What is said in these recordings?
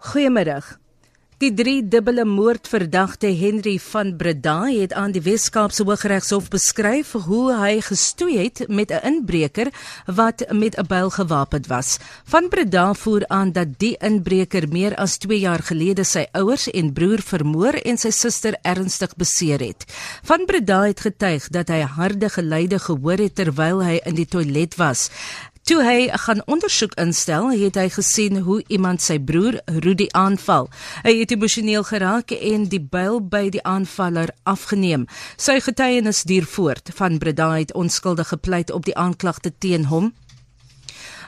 Goeiemiddag. Die drie dubbele moordverdagte Henry van Breda het aan die Wes-Kaapse Hooggeregshof beskryf hoe hy gestoei het met 'n inbreker wat met 'n byl gewapend was. Van Breda voer aan dat die inbreker meer as 2 jaar gelede sy ouers en broer vermoor en sy suster ernstig beseer het. Van Breda het getuig dat hy harde geluide gehoor het terwyl hy in die toilet was. Toe hy gaan ondersoek instel, het hy gesien hoe iemand sy broer Rudy aanval. Hy het emosioneel geraak en die byl by die aanvaller afgeneem. Sy getuienis duur voort. Van Breda het onskuldig gepleit op die aanklagte teen hom.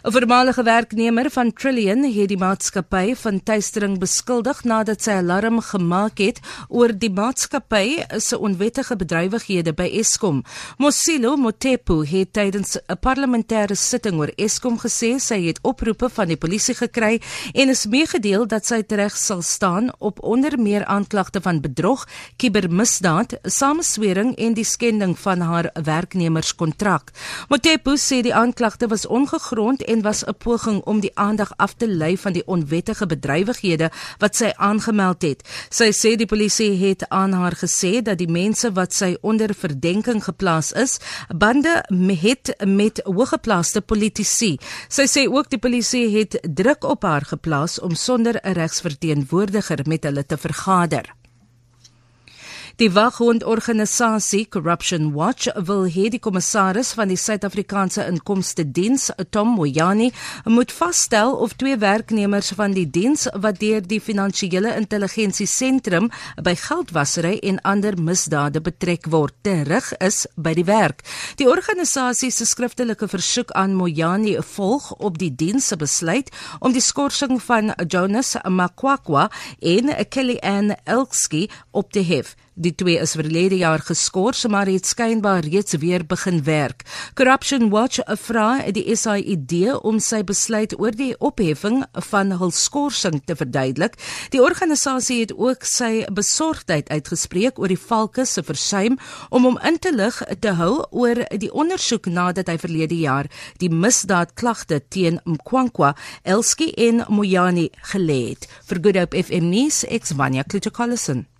'n Voormalige werknemer van Trillion het die maatskappy van tuistering beskuldig nadat sy alarm gemaak het oor die maatskappy se onwettige bedrywighede by Eskom. Mosilo Motepu het tydens 'n parlementêre sitting oor Eskom gesê sy het oproepe van die polisie gekry en is meegedeel dat sy tereg sal staan op onder meer aanklagte van bedrog, kibermisdaad, sameswering en die skending van haar werknemerskontrak. Motepu sê die aanklagte was ongegrond en was 'n poging om die aandag af te lei van die onwettige bedrywighede wat sy aangemeld het. Sy sê die polisie het aan haar gesê dat die mense wat sy onder verdenking geplaas is, bande het met hoëgeplaaste politici. Sy sê ook die polisie het druk op haar geplaas om sonder 'n regsverteenwoordiger met hulle te vergader. Die waghondorganisasie Corruption Watch wil hê die kommissaris van die Suid-Afrikaanse Inkomste Diens, Tom Moyani, moet vasstel of twee werknemers van die diens wat deur die Finansiële Intelligensie Sentrum by geldwasery en ander misdade betrek word, terug is by die werk. Die organisasie se skriftelike versoek aan Moyani volg op die diens se besluit om die skorsing van Jonas Makwakwa en Kelly Ann Elksky op te hef. Die twee is verlede jaar geskort, maar het skynbaar reeds weer begin werk. Corruption Watch vra die SAID om sy besluit oor die opheffing van hul skorsing te verduidelik. Die organisasie het ook sy besorgdheid uitgespreek oor die valke se versuim om hom in te lig te hou oor die ondersoek nadat hy verlede jaar die misdaadklagte teen Mkwankwa, Elski en Moyani gelê het. Vir Good Hope FM nuus, ek's Vanya Klitschkollison.